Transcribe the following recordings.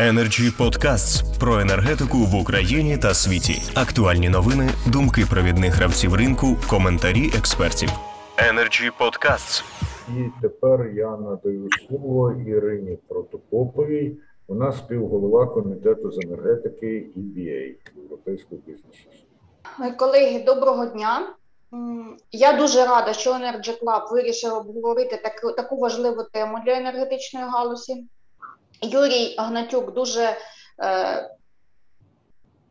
Energy Podcasts про енергетику в Україні та світі. Актуальні новини, думки провідних гравців ринку, коментарі експертів. Energy Podcasts. І тепер я надаю слово Ірині Протопоповій. Вона співголова комітету з енергетики EBA Європейського бізнесу. Колеги, доброго дня. Я дуже рада, що Energy Club вирішив обговорити таку, таку важливу тему для енергетичної галузі. Юрій Гнатюк дуже е,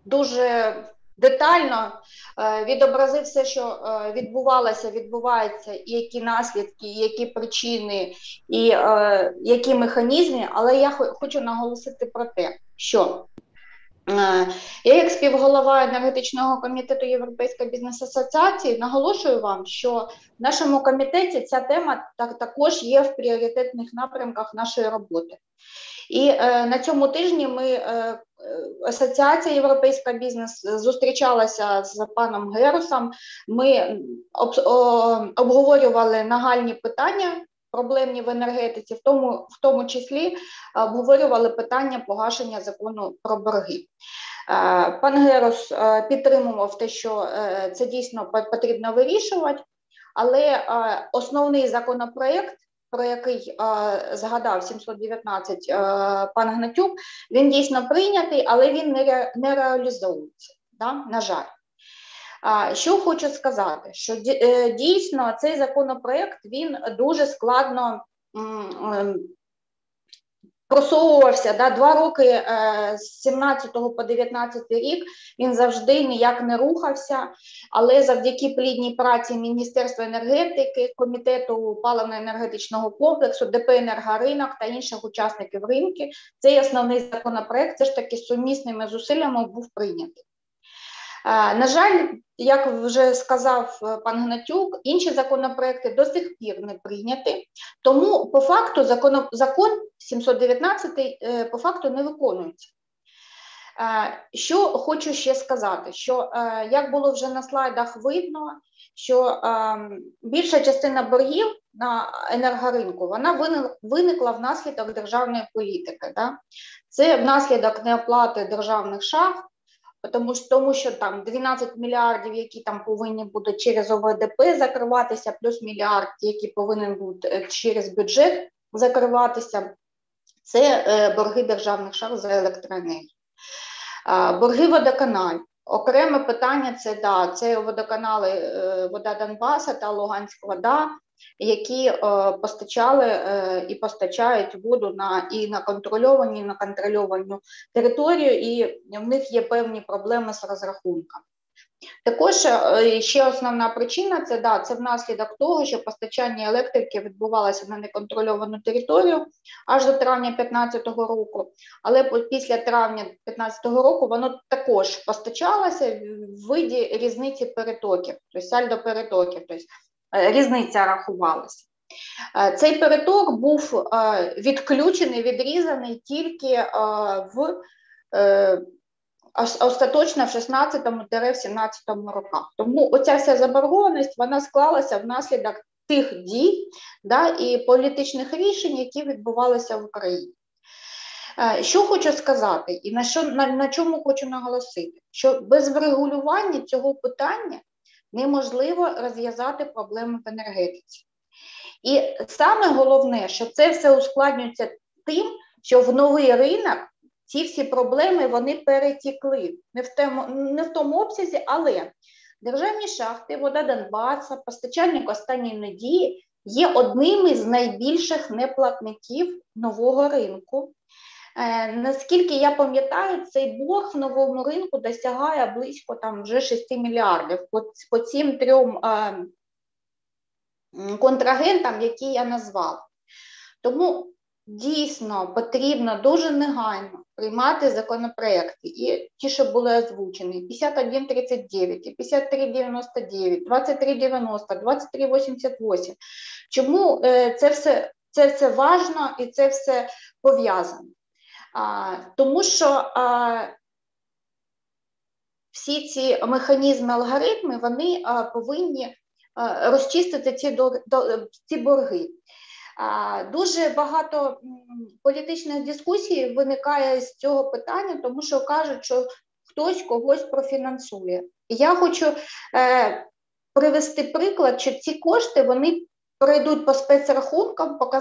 дуже детально е, відобразив все, що е, відбувалося, відбувається, і які наслідки, і які причини, і які механізми. Але я хочу наголосити про те, що я, як співголова енергетичного комітету Європейської бізнес-асоціації, наголошую вам, що в нашому комітеті ця тема так, також є в пріоритетних напрямках нашої роботи. І е, на цьому тижні ми е, Асоціація Європейська бізнес зустрічалася з паном Герусом. Ми об, о, обговорювали нагальні питання, проблемні в енергетиці, в тому, в тому числі обговорювали питання погашення закону про борги. Е, пан Герус е, підтримував те, що е, це дійсно потрібно вирішувати, але основний законопроект про який згадав 719 а, пан Гнатюк, він дійсно прийнятий, але він не, ре, не реалізовується. Да? На жаль. Що хочу сказати, що е, дійсно цей законопроект він дуже складно просовувався да, два роки е, з 17 по 19 рік він завжди ніяк не рухався, але завдяки плідній праці Міністерства енергетики, комітету паливно-енергетичного комплексу, ДП «Енергоринок» та інших учасників ринки, цей основний законопроект все ж таки сумісними зусиллями був прийнятий. На жаль, як вже сказав е, пан Гнатюк, інші законопроекти до сих пір не прийняті, тому по факту закон, закон 719 е, по факту не виконується. Що хочу ще сказати, що е, як було вже на слайдах видно, що більша частина боргів на енергоринку вона виникла внаслідок державної політики. Да? Це внаслідок неоплати державних шахт, тому що тому що там 12 мільярдів, які там повинні бути через ОВДП закриватися, плюс мільярд, які повинен бути е, через бюджет закриватися, це е, борги державних шар за електроенергію. Борги водоканалів. Окреме питання це да, це водоканали е, Вода Донбаса та Луганська вода які е, постачали е, і постачають воду на і на контрольовані, і на контрольовану територію, і в них є певні проблеми з розрахунками. Також е, ще основна причина це да, це внаслідок того, що постачання електрики відбувалося на неконтрольовану територію аж до травня 2015 року, але після травня 2015 року воно також постачалося в виді різниці перетоків, тобто сальдо перетоків. Тобто Е, різниця рахувалася. Е, цей переток був відключений, відрізаний тільки в остаточно в 16-17 роках. Тому оця вся заборгованість вона склалася внаслідок тих дій да, і політичних рішень, які відбувалися в Україні. Що хочу сказати, і на що на, на чому хочу наголосити, що без врегулювання цього питання неможливо розв'язати проблеми в енергетиці. І саме головне, що це все ускладнюється тим, що в новий ринок ці всі проблеми вони перетікли не в тому, не в тому обсязі, але державні шахти, вода Донбаса, постачальник останньої надії є одними з найбільших неплатників нового ринку. Е, наскільки я пам'ятаю, цей борг в новому ринку досягає близько там вже 6 мільярдів по, по цим трьом е, контрагентам, які я назвала. Тому дійсно потрібно дуже негайно приймати законопроекти, і ті, що були озвучені: 5139, 5399, 2390, 2388. Чому е, це все це все важно і це все пов'язано? Тому що всі ці механізми, алгоритми вони повинні розчистити ці ці борги. Дуже багато політичних дискусій виникає з цього питання, тому що кажуть, що хтось когось профінансує. Я хочу е, привести приклад, що ці кошти вони перейдуть по спецрахункам, по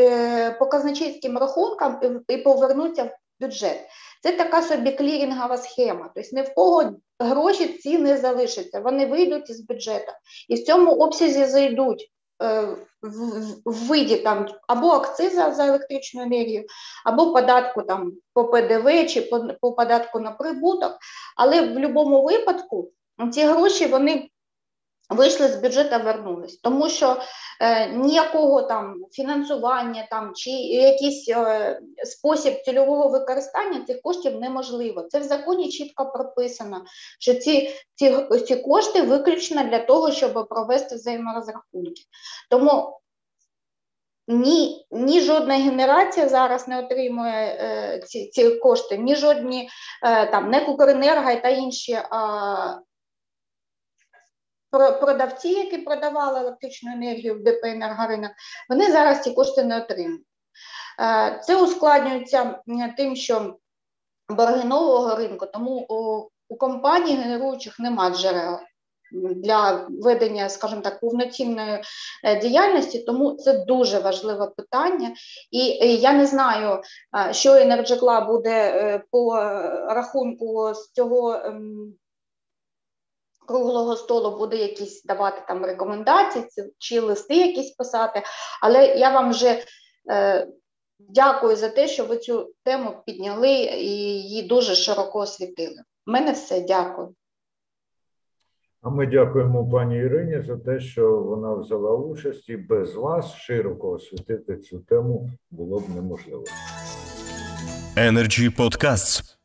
е, по казначейським рахункам і повернуться в бюджет. Це така собі клірінгова схема. Тобто ні в кого гроші ці не залишаться, вони вийдуть із бюджету і в цьому обсязі зайдуть. Е, В, виді там або акциза за електричну енергію, або податку там по ПДВ чи по, по податку на прибуток. Але в будь-якому випадку ці гроші вони вийшли з бюджету, вернулись, тому що е, ніякого там фінансування там чи якийсь е, спосіб цільового використання цих коштів неможливо. Це в законі чітко прописано, що ці, ці, ці кошти виключно для того, щоб провести взаєморозрахунки. Тому ні, ні жодна генерація зараз не отримує е, ці, ці кошти, ні жодні е, там не Укренерго та інші продавці, які продавали електричну енергію в ДП «Енергоринок», вони зараз ці кошти не отримують. Е, Це ускладнюється тим, що борги нового ринку, тому у, компаній генеруючих немає джерел для ведення, скажімо так, повноцінної е, діяльності, тому це дуже важливе питання. І е, я не знаю, що Energy Club буде по рахунку з цього. Круглого столу буде якісь давати там рекомендації чи листи якісь писати, але я вам вже е, дякую за те, що ви цю тему підняли і її дуже широко освітили. У мене все, дякую. А ми дякуємо пані Ірині за те, що вона взяла участь, і без вас широко освітити цю тему було б неможливо. Energy Podcasts